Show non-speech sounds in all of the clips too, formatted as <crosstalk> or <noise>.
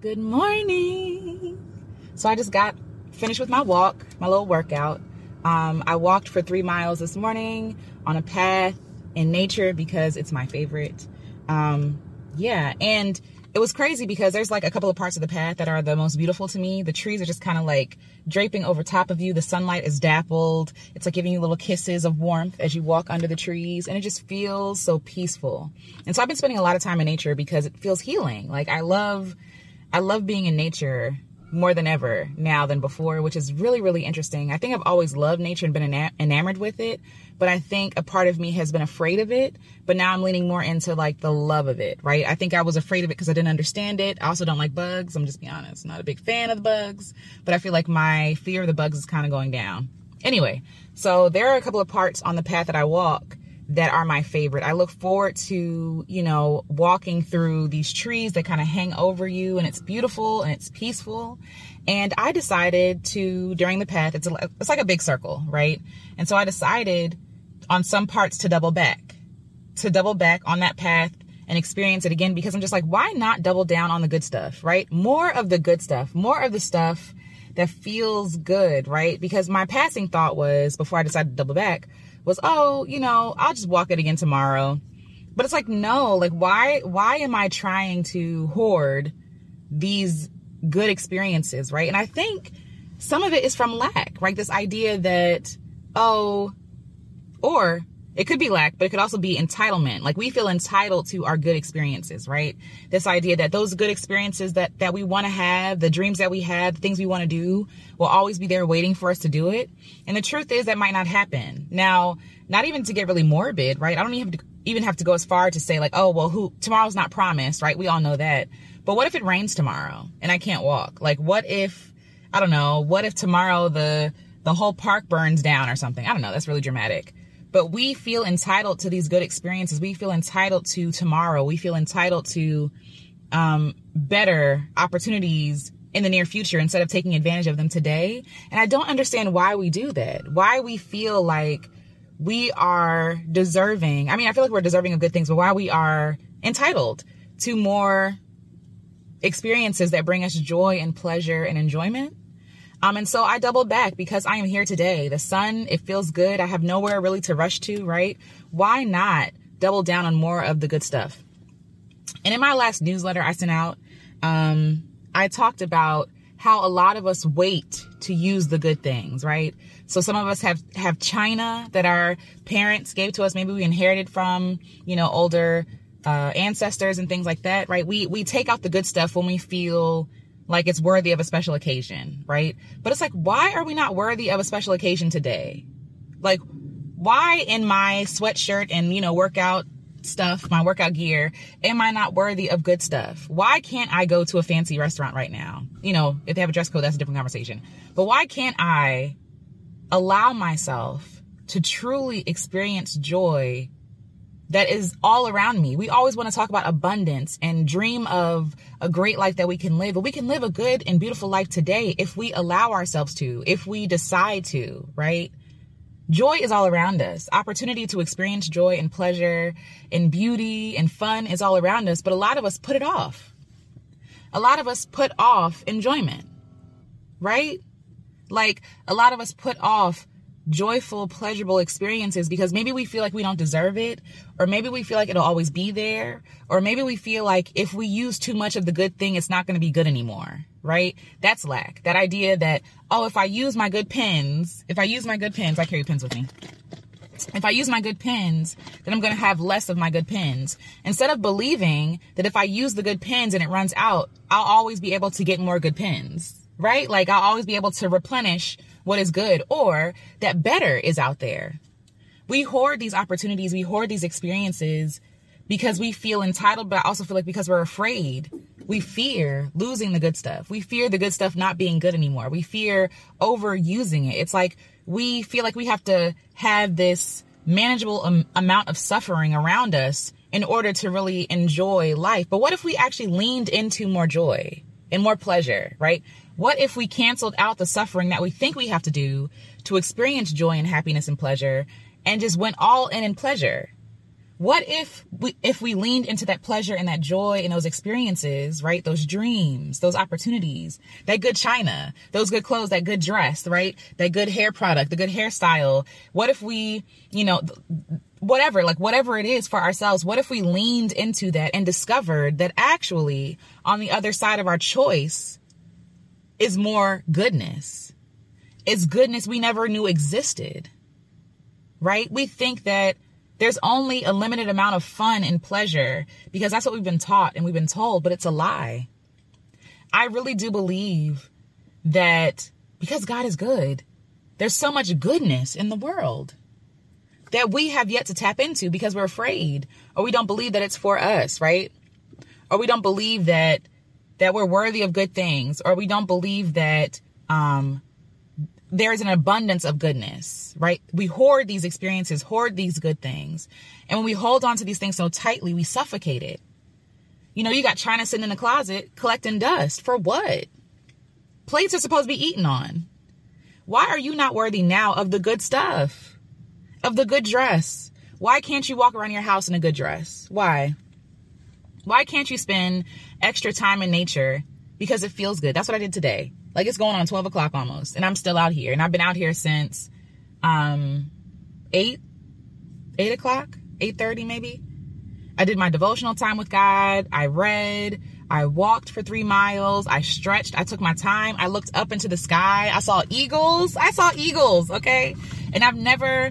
Good morning. So I just got finished with my walk, my little workout. Um, I walked for three miles this morning on a path in nature because it's my favorite. Um, yeah, and it was crazy because there's like a couple of parts of the path that are the most beautiful to me. The trees are just kind of like draping over top of you. The sunlight is dappled. It's like giving you little kisses of warmth as you walk under the trees, and it just feels so peaceful. And so I've been spending a lot of time in nature because it feels healing. Like I love, I love being in nature more than ever now than before, which is really, really interesting. I think I've always loved nature and been enamored with it, but I think a part of me has been afraid of it. But now I'm leaning more into like the love of it, right? I think I was afraid of it because I didn't understand it. I also don't like bugs. I'm just be honest, not a big fan of the bugs, but I feel like my fear of the bugs is kind of going down. Anyway, so there are a couple of parts on the path that I walk that are my favorite. I look forward to, you know, walking through these trees that kind of hang over you and it's beautiful and it's peaceful. And I decided to, during the path, it's, a, it's like a big circle, right? And so I decided on some parts to double back, to double back on that path and experience it again because I'm just like, why not double down on the good stuff, right? More of the good stuff, more of the stuff that feels good, right? Because my passing thought was before I decided to double back was, oh, you know, I'll just walk it again tomorrow. But it's like, no, like why why am I trying to hoard these good experiences, right? And I think some of it is from lack, right? This idea that, oh, or it could be lack, but it could also be entitlement. Like we feel entitled to our good experiences, right? This idea that those good experiences that, that we want to have, the dreams that we have, the things we want to do will always be there waiting for us to do it. And the truth is that might not happen. Now, not even to get really morbid, right? I don't even have to, even have to go as far to say like, oh, well, who, tomorrow's not promised, right? We all know that. But what if it rains tomorrow and I can't walk? Like what if, I don't know, what if tomorrow the, the whole park burns down or something? I don't know. That's really dramatic but we feel entitled to these good experiences. We feel entitled to tomorrow. We feel entitled to um, better opportunities in the near future instead of taking advantage of them today. And I don't understand why we do that. Why we feel like we are deserving. I mean, I feel like we're deserving of good things, but why we are entitled to more experiences that bring us joy and pleasure and enjoyment. Um, and so I doubled back because I am here today. The sun, it feels good. I have nowhere really to rush to, right? Why not double down on more of the good stuff? And in my last newsletter I sent out, um, I talked about how a lot of us wait to use the good things, right? So some of us have, have china that our parents gave to us. Maybe we inherited from, you know, older, uh, ancestors and things like that, right? We, we take out the good stuff when we feel like it's worthy of a special occasion, right? But it's like, why are we not worthy of a special occasion today? Like, why in my sweatshirt and, you know, workout stuff, my workout gear, am I not worthy of good stuff? Why can't I go to a fancy restaurant right now? You know, if they have a dress code, that's a different conversation. But why can't I allow myself to truly experience joy that is all around me. We always want to talk about abundance and dream of a great life that we can live, but we can live a good and beautiful life today if we allow ourselves to, if we decide to, right? Joy is all around us. Opportunity to experience joy and pleasure and beauty and fun is all around us, but a lot of us put it off. A lot of us put off enjoyment, right? Like a lot of us put off joyful, pleasurable experiences because maybe we feel like we don't deserve it, or maybe we feel like it'll always be there, or maybe we feel like if we use too much of the good thing, it's not going to be good anymore, right? That's lack. That idea that, oh, if I use my good pens, if I use my good pens, I carry pens with me. If I use my good pens, then I'm going to have less of my good pens. Instead of believing that if I use the good pens and it runs out, I'll always be able to get more good pens, right? Like I'll always be able to replenish what is good or that better is out there. We hoard these opportunities, we hoard these experiences because we feel entitled, but I also feel like because we're afraid, we fear losing the good stuff. We fear the good stuff not being good anymore. We fear overusing it. It's like we feel like we have to have this manageable um, amount of suffering around us in order to really enjoy life. But what if we actually leaned into more joy and more pleasure, right? What if we canceled out the suffering that we think we have to do to experience joy and happiness and pleasure and just went all in in pleasure? What if we if we leaned into that pleasure and that joy and those experiences, right? Those dreams, those opportunities, that good china, those good clothes, that good dress, right? That good hair product, the good hairstyle. What if we, you know, whatever, like whatever it is for ourselves, what if we leaned into that and discovered that actually on the other side of our choice is more goodness? It's goodness we never knew existed, right? We think that there's only a limited amount of fun and pleasure because that's what we've been taught and we've been told, but it's a lie. I really do believe that because God is good, there's so much goodness in the world that we have yet to tap into because we're afraid or we don't believe that it's for us, right? Or we don't believe that that we're worthy of good things or we don't believe that um there's an abundance of goodness, right? We hoard these experiences, hoard these good things. And when we hold on to these things so tightly, we suffocate it. You know, you got China sitting in the closet collecting dust. For what? Plates are supposed to be eaten on. Why are you not worthy now of the good stuff? Of the good dress? Why can't you walk around your house in a good dress? Why? Why can't you spend extra time in nature because it feels good? That's what I did today. Like it's going on 12 o'clock almost, and I'm still out here. And I've been out here since um 8, 8 o'clock, 8.30 maybe. I did my devotional time with God. I read. I walked for three miles. I stretched. I took my time. I looked up into the sky. I saw eagles. I saw eagles. Okay. And I've never,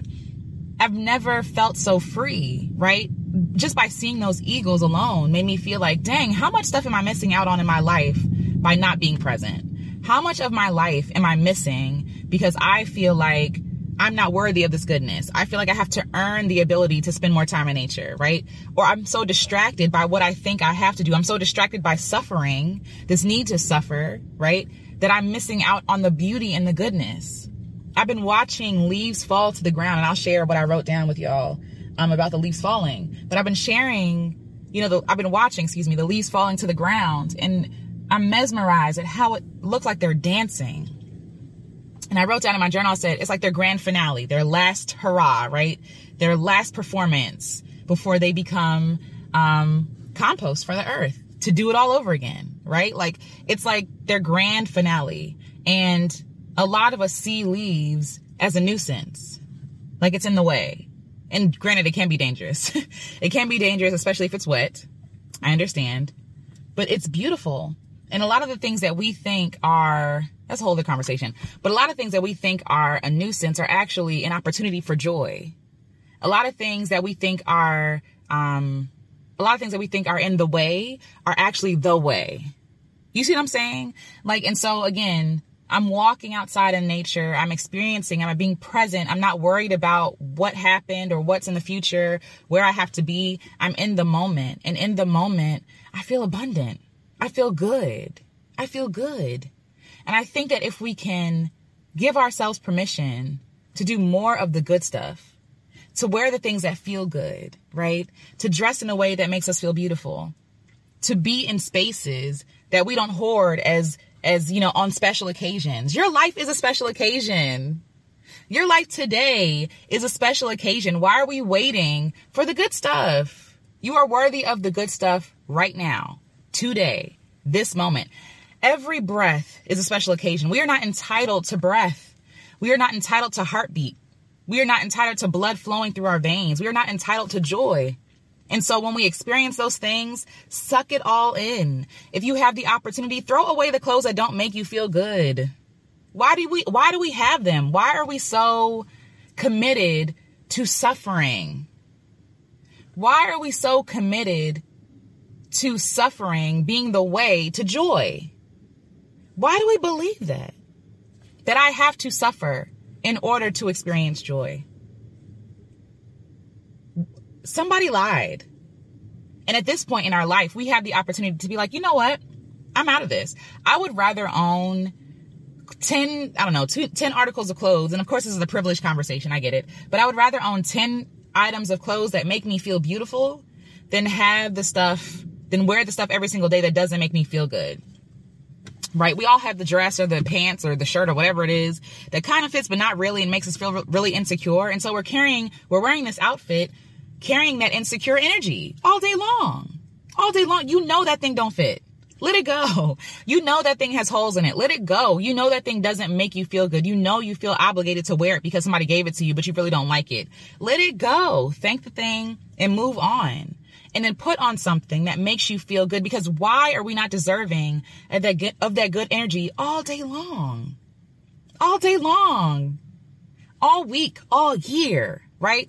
I've never felt so free, right? Just by seeing those eagles alone made me feel like, dang, how much stuff am I missing out on in my life by not being present? How much of my life am I missing because I feel like I'm not worthy of this goodness. I feel like I have to earn the ability to spend more time in nature, right? Or I'm so distracted by what I think I have to do. I'm so distracted by suffering, this need to suffer, right? That I'm missing out on the beauty and the goodness. I've been watching leaves fall to the ground and I'll share what I wrote down with y'all um, about the leaves falling. But I've been sharing, you know, the, I've been watching, excuse me, the leaves falling to the ground and I'm mesmerized at how it looks like they're dancing. And I wrote down in my journal, I said, it's like their grand finale, their last hurrah, right? Their last performance before they become um, compost for the earth to do it all over again, right? Like it's like their grand finale. And a lot of us see leaves as a nuisance, like it's in the way. And granted, it can be dangerous. <laughs> it can be dangerous, especially if it's wet. I understand. But it's beautiful. And a lot of the things that we think are, that's a whole other conversation, but a lot of things that we think are a nuisance are actually an opportunity for joy. A lot of things that we think are, um, a lot of things that we think are in the way are actually the way. You see what I'm saying? Like, and so again, I'm walking outside in nature. I'm experiencing, I'm being present. I'm not worried about what happened or what's in the future, where I have to be. I'm in the moment. And in the moment, I feel abundant. I feel good. I feel good. And I think that if we can give ourselves permission to do more of the good stuff, to wear the things that feel good, right? To dress in a way that makes us feel beautiful, to be in spaces that we don't hoard as as you know on special occasions. Your life is a special occasion. Your life today is a special occasion. Why are we waiting for the good stuff? You are worthy of the good stuff right now today, this moment. Every breath is a special occasion. We are not entitled to breath. We are not entitled to heartbeat. We are not entitled to blood flowing through our veins. We are not entitled to joy. And so when we experience those things, suck it all in. If you have the opportunity, throw away the clothes that don't make you feel good. Why do we why do we have them? Why are we so committed to suffering? Why are we so committed to suffering being the way to joy. Why do we believe that? That I have to suffer in order to experience joy. Somebody lied. And at this point in our life, we have the opportunity to be like, you know what? I'm out of this. I would rather own 10, I don't know, two, 10 articles of clothes. And of course, this is a privileged conversation. I get it. But I would rather own 10 items of clothes that make me feel beautiful than have the stuff than wear the stuff every single day that doesn't make me feel good. Right? We all have the dress or the pants or the shirt or whatever it is that kind of fits, but not really and makes us feel really insecure. And so we're carrying, we're wearing this outfit carrying that insecure energy all day long. All day long. You know that thing don't fit. Let it go. <laughs> You know that thing has holes in it. Let it go. You know that thing doesn't make you feel good. You know you feel obligated to wear it because somebody gave it to you, but you really don't like it. Let it go. Thank the thing and move on. And then put on something that makes you feel good because why are we not deserving of that good, of that good energy all day long? All day long. All week, all year, right?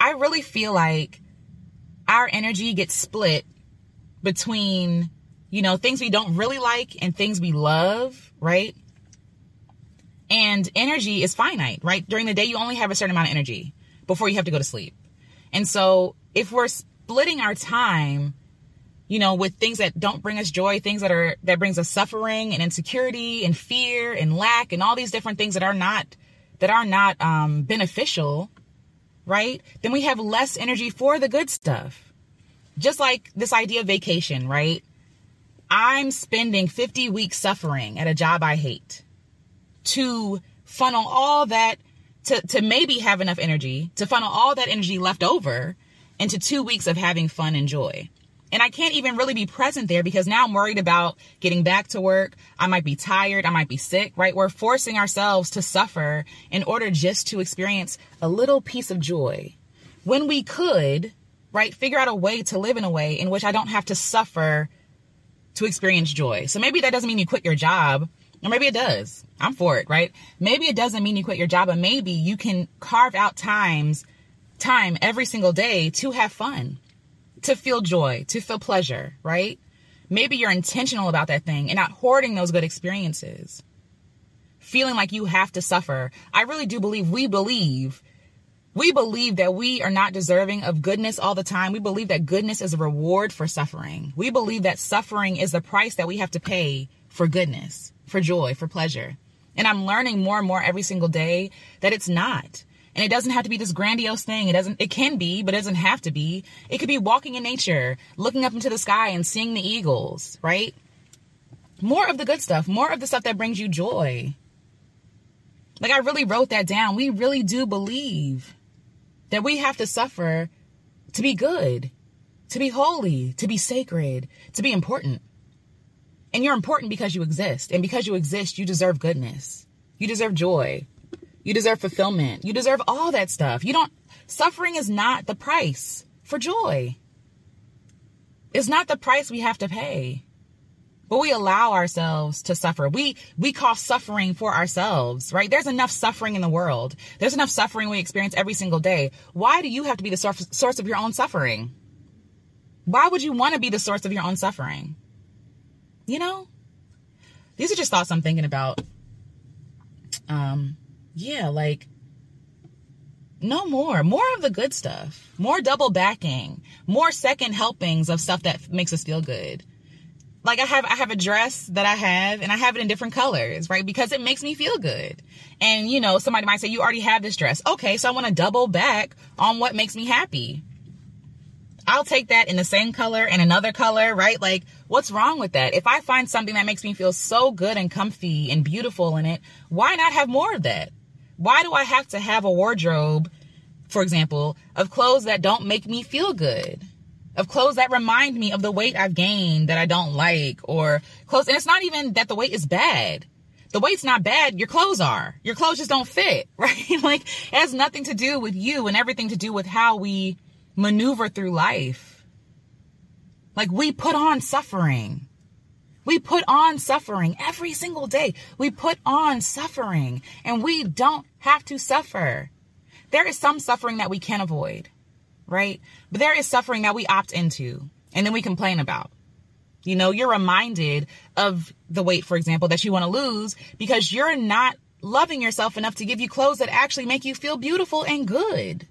I really feel like our energy gets split between you know, things we don't really like and things we love, right? And energy is finite, right? During the day, you only have a certain amount of energy before you have to go to sleep. And so if we're splitting our time, you know, with things that don't bring us joy, things that are, that brings us suffering and insecurity and fear and lack and all these different things that are not, that are not, um, beneficial, right? Then we have less energy for the good stuff. Just like this idea of vacation, right? I'm spending 50 weeks suffering at a job I hate to funnel all that to, to maybe have enough energy to funnel all that energy left over into two weeks of having fun and joy. And I can't even really be present there because now I'm worried about getting back to work. I might be tired. I might be sick, right? We're forcing ourselves to suffer in order just to experience a little piece of joy when we could, right? Figure out a way to live in a way in which I don't have to suffer to experience joy. So maybe that doesn't mean you quit your job, or maybe it does. I'm for it, right? Maybe it doesn't mean you quit your job, but maybe you can carve out times, time every single day to have fun, to feel joy, to feel pleasure, right? Maybe you're intentional about that thing and not hoarding those good experiences. Feeling like you have to suffer. I really do believe we believe we believe that we are not deserving of goodness all the time. We believe that goodness is a reward for suffering. We believe that suffering is the price that we have to pay for goodness, for joy, for pleasure. And I'm learning more and more every single day that it's not. And it doesn't have to be this grandiose thing. It doesn't, it can be, but it doesn't have to be. It could be walking in nature, looking up into the sky and seeing the eagles, right? More of the good stuff, more of the stuff that brings you joy. Like I really wrote that down. We really do believe that we have to suffer to be good, to be holy, to be sacred, to be important. And you're important because you exist. And because you exist, you deserve goodness. You deserve joy. You deserve fulfillment. You deserve all that stuff. You don't, suffering is not the price for joy. It's not the price we have to pay but we allow ourselves to suffer. We, we cause suffering for ourselves, right? There's enough suffering in the world. There's enough suffering we experience every single day. Why do you have to be the source, source of your own suffering? Why would you want to be the source of your own suffering? You know, these are just thoughts I'm thinking about. Um, yeah, like no more, more of the good stuff, more double backing, more second helpings of stuff that makes us feel good like I have I have a dress that I have and I have it in different colors, right? Because it makes me feel good. And you know, somebody might say you already have this dress. Okay, so I want to double back on what makes me happy. I'll take that in the same color and another color, right? Like what's wrong with that? If I find something that makes me feel so good and comfy and beautiful in it, why not have more of that? Why do I have to have a wardrobe, for example, of clothes that don't make me feel good? of clothes that remind me of the weight I've gained that I don't like or clothes. And it's not even that the weight is bad. The weight's not bad. Your clothes are. Your clothes just don't fit, <laughs> right? like it has nothing to do with you and everything to do with how we maneuver through life. Like we put on suffering. We put on suffering every single day. We put on suffering and we don't have to suffer. There is some suffering that we can avoid right? But there is suffering that we opt into and then we complain about. You know, you're reminded of the weight, for example, that you want to lose because you're not loving yourself enough to give you clothes that actually make you feel beautiful and good.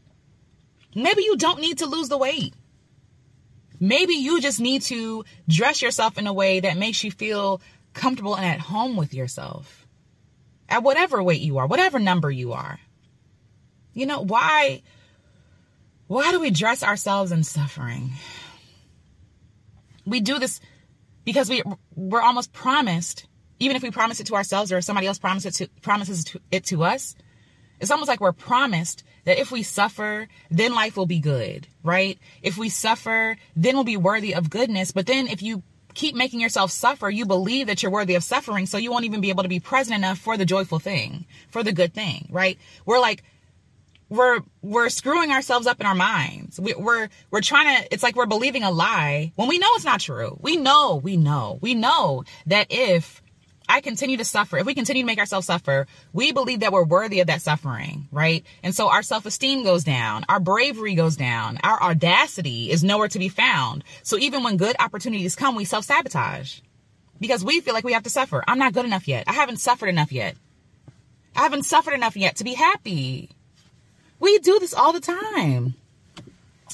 Maybe you don't need to lose the weight. Maybe you just need to dress yourself in a way that makes you feel comfortable and at home with yourself. At whatever weight you are, whatever number you are. You know, why why do we dress ourselves in suffering? We do this because we we're almost promised, even if we promise it to ourselves or if somebody else promises it to, promises it to us, It's almost like we're promised that if we suffer, then life will be good, right? If we suffer, then we'll be worthy of goodness. But then if you keep making yourself suffer, you believe that you're worthy of suffering, so you won't even be able to be present enough for the joyful thing, for the good thing, right? We're like, we're we're screwing ourselves up in our minds. We, we're we're trying to. It's like we're believing a lie when we know it's not true. We know, we know, we know that if I continue to suffer, if we continue to make ourselves suffer, we believe that we're worthy of that suffering, right? And so our self esteem goes down, our bravery goes down, our audacity is nowhere to be found. So even when good opportunities come, we self sabotage because we feel like we have to suffer. I'm not good enough yet. I haven't suffered enough yet. I haven't suffered enough yet to be happy. We do this all the time.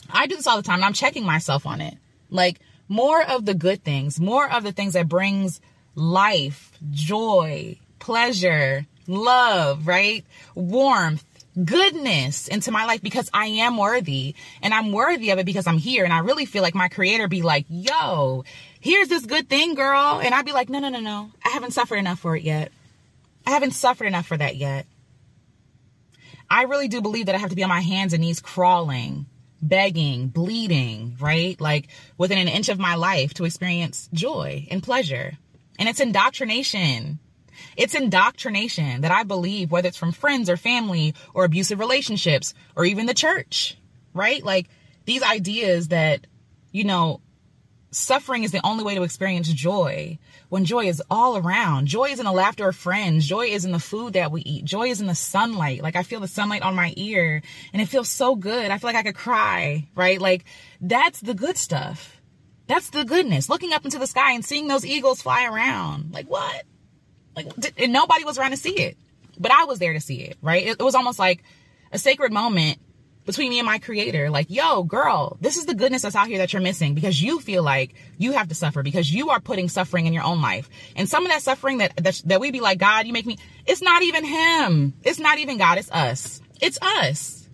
I do this all the time I'm checking myself on it. Like more of the good things, more of the things that brings life, joy, pleasure, love, right? Warmth, goodness into my life because I am worthy and I'm worthy of it because I'm here. And I really feel like my creator be like, yo, here's this good thing, girl. And I'd be like, no, no, no, no. I haven't suffered enough for it yet. I haven't suffered enough for that yet. I really do believe that I have to be on my hands and knees crawling, begging, bleeding, right? Like within an inch of my life to experience joy and pleasure. And it's indoctrination. It's indoctrination that I believe, whether it's from friends or family or abusive relationships or even the church, right? Like these ideas that, you know, suffering is the only way to experience joy when joy is all around. Joy is in the laughter of friends. Joy is in the food that we eat. Joy is in the sunlight. Like I feel the sunlight on my ear and it feels so good. I feel like I could cry, right? Like that's the good stuff. That's the goodness. Looking up into the sky and seeing those eagles fly around. Like what? Like and nobody was around to see it, but I was there to see it. Right? It, it was almost like a sacred moment between me and my creator. Like, yo, girl, this is the goodness that's out here that you're missing because you feel like you have to suffer because you are putting suffering in your own life. And some of that suffering that, that, that we be like, God, you make me, it's not even him. It's not even God. It's us. It's us.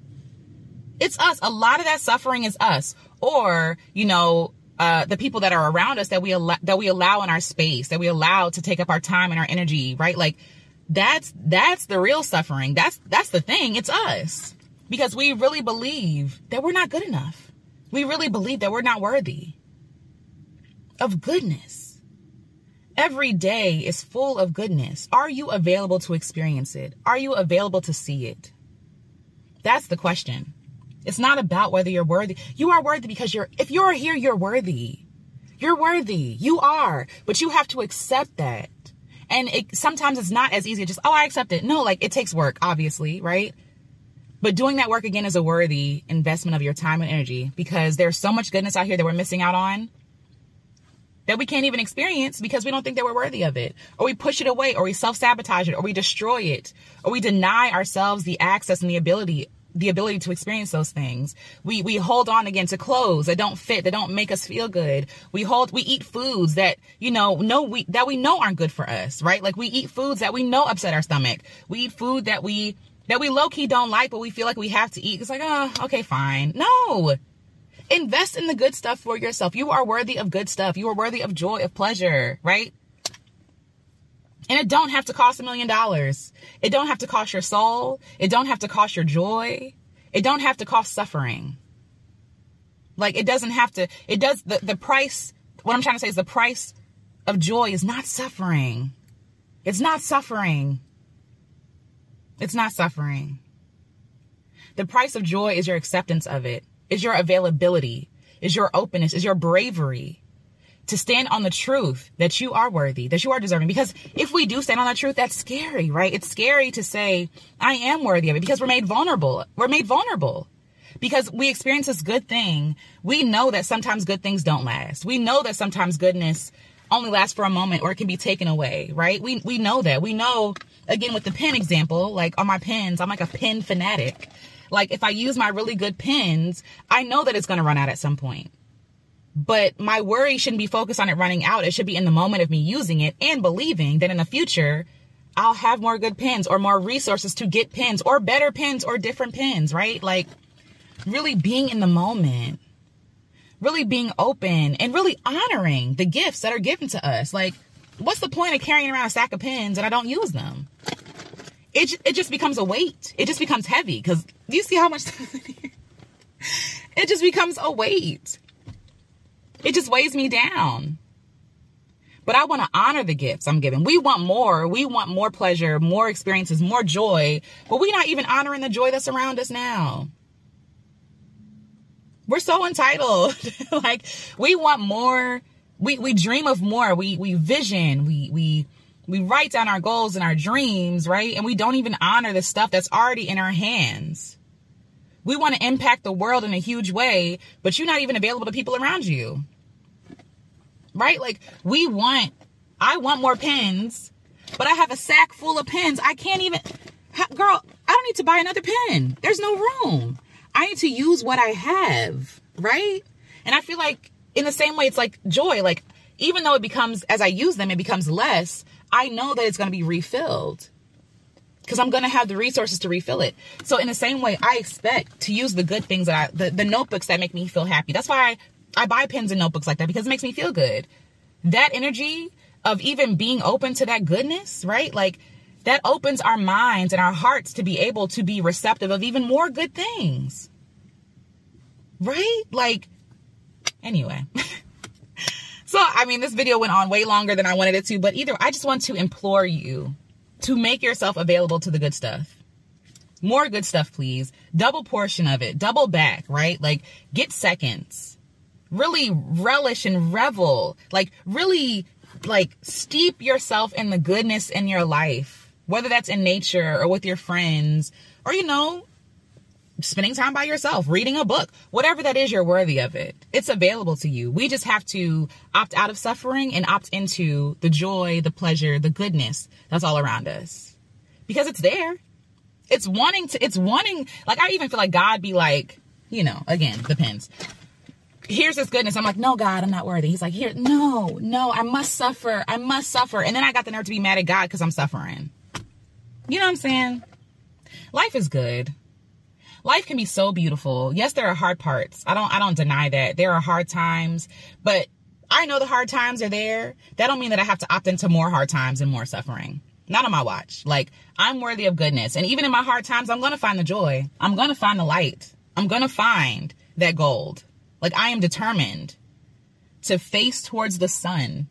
It's us. A lot of that suffering is us. Or, you know, uh, the people that are around us that we allow, that we allow in our space, that we allow to take up our time and our energy, right? Like that's, that's the real suffering. That's, that's the thing. It's us because we really believe that we're not good enough. We really believe that we're not worthy of goodness. Every day is full of goodness. Are you available to experience it? Are you available to see it? That's the question. It's not about whether you're worthy. You are worthy because you're, if you're here, you're worthy. You're worthy. You are, but you have to accept that. And it, sometimes it's not as easy. Just, oh, I accept it. No, like it takes work, obviously, right? But doing that work again is a worthy investment of your time and energy because there's so much goodness out here that we're missing out on that we can't even experience because we don't think that we're worthy of it. Or we push it away, or we self sabotage it, or we destroy it, or we deny ourselves the access and the ability the ability to experience those things. We we hold on again to clothes that don't fit, that don't make us feel good. We hold we eat foods that, you know, know we that we know aren't good for us, right? Like we eat foods that we know upset our stomach. We eat food that we that we low key don't like, but we feel like we have to eat. It's like, oh, okay, fine. No. Invest in the good stuff for yourself. You are worthy of good stuff. You are worthy of joy, of pleasure, right? And it don't have to cost a million dollars. It don't have to cost your soul. It don't have to cost your joy. It don't have to cost suffering. Like it doesn't have to, it does, the, the price, what I'm trying to say is the price of joy is not suffering. It's not suffering. It's not suffering. The price of joy is your acceptance of it, is your availability, is your openness, is your bravery to stand on the truth that you are worthy, that you are deserving. Because if we do stand on that truth, that's scary, right? It's scary to say, I am worthy of it because we're made vulnerable. We're made vulnerable because we experience this good thing. We know that sometimes good things don't last. We know that sometimes goodness only lasts for a moment or it can be taken away, right? We, we know that. We know, again, with the pen example, like on my pens, I'm like a pen fanatic. Like if I use my really good pens, I know that it's going to run out at some point but my worry shouldn't be focused on it running out. It should be in the moment of me using it and believing that in the future, I'll have more good pens or more resources to get pens or better pens or different pens, right? Like really being in the moment, really being open and really honoring the gifts that are given to us. Like, what's the point of carrying around a stack of pens and I don't use them? it, it just becomes a weight. It just becomes heavy because you see how much <laughs> it just becomes a weight. It just weighs me down. But I want to honor the gifts I'm given. We want more. We want more pleasure, more experiences, more joy. But we're not even honoring the joy that's around us now. We're so entitled. <laughs> like we want more. We we dream of more. We we vision. We we we write down our goals and our dreams, right? And we don't even honor the stuff that's already in our hands. We want to impact the world in a huge way, but you're not even available to people around you. Right? Like we want I want more pens, but I have a sack full of pens. I can't even girl, I don't need to buy another pen. There's no room. I need to use what I have, right? And I feel like in the same way it's like joy, like even though it becomes as I use them it becomes less, I know that it's going to be refilled because I'm going to have the resources to refill it. So in the same way, I expect to use the good things that I, the, the notebooks that make me feel happy. That's why I, I buy pens and notebooks like that because it makes me feel good. That energy of even being open to that goodness, right? Like that opens our minds and our hearts to be able to be receptive of even more good things. Right? Like, anyway. <laughs> so, I mean, this video went on way longer than I wanted it to, but either I just want to implore you to make yourself available to the good stuff. More good stuff, please. Double portion of it, double back, right? Like, get seconds. Really relish and revel. Like, really, like, steep yourself in the goodness in your life, whether that's in nature or with your friends, or, you know, spending time by yourself, reading a book, whatever that is, you're worthy of it. It's available to you. We just have to opt out of suffering and opt into the joy, the pleasure, the goodness that's all around us because it's there. It's wanting to, it's wanting, like, I even feel like God be like, you know, again, depends. Here's this goodness. I'm like, no, God, I'm not worthy. He's like, here, no, no, I must suffer. I must suffer. And then I got the nerve to be mad at God because I'm suffering. You know what I'm saying? Life is good life can be so beautiful. Yes, there are hard parts. I don't I don't deny that. There are hard times, but I know the hard times are there. That don't mean that I have to opt into more hard times and more suffering. Not on my watch. Like I'm worthy of goodness. And even in my hard times, I'm going to find the joy. I'm going to find the light. I'm going to find that gold. Like I am determined to face towards the sun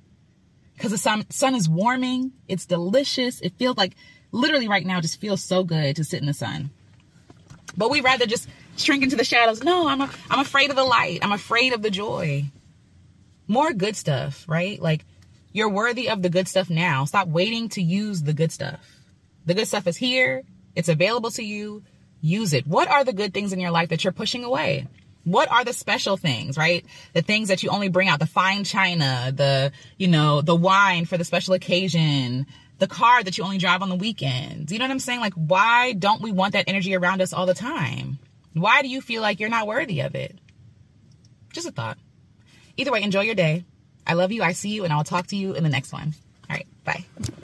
because the sun, sun is warming. It's delicious. It feels like literally right now just feels so good to sit in the sun. But we rather just shrink into the shadows. No, I'm a, I'm afraid of the light. I'm afraid of the joy. More good stuff, right? Like you're worthy of the good stuff now. Stop waiting to use the good stuff. The good stuff is here. It's available to you. Use it. What are the good things in your life that you're pushing away? What are the special things, right? The things that you only bring out, the fine china, the, you know, the wine for the special occasion, the car that you only drive on the weekends. You know what I'm saying? Like, why don't we want that energy around us all the time? Why do you feel like you're not worthy of it? Just a thought. Either way, enjoy your day. I love you. I see you, and I'll talk to you in the next one. All right. Bye.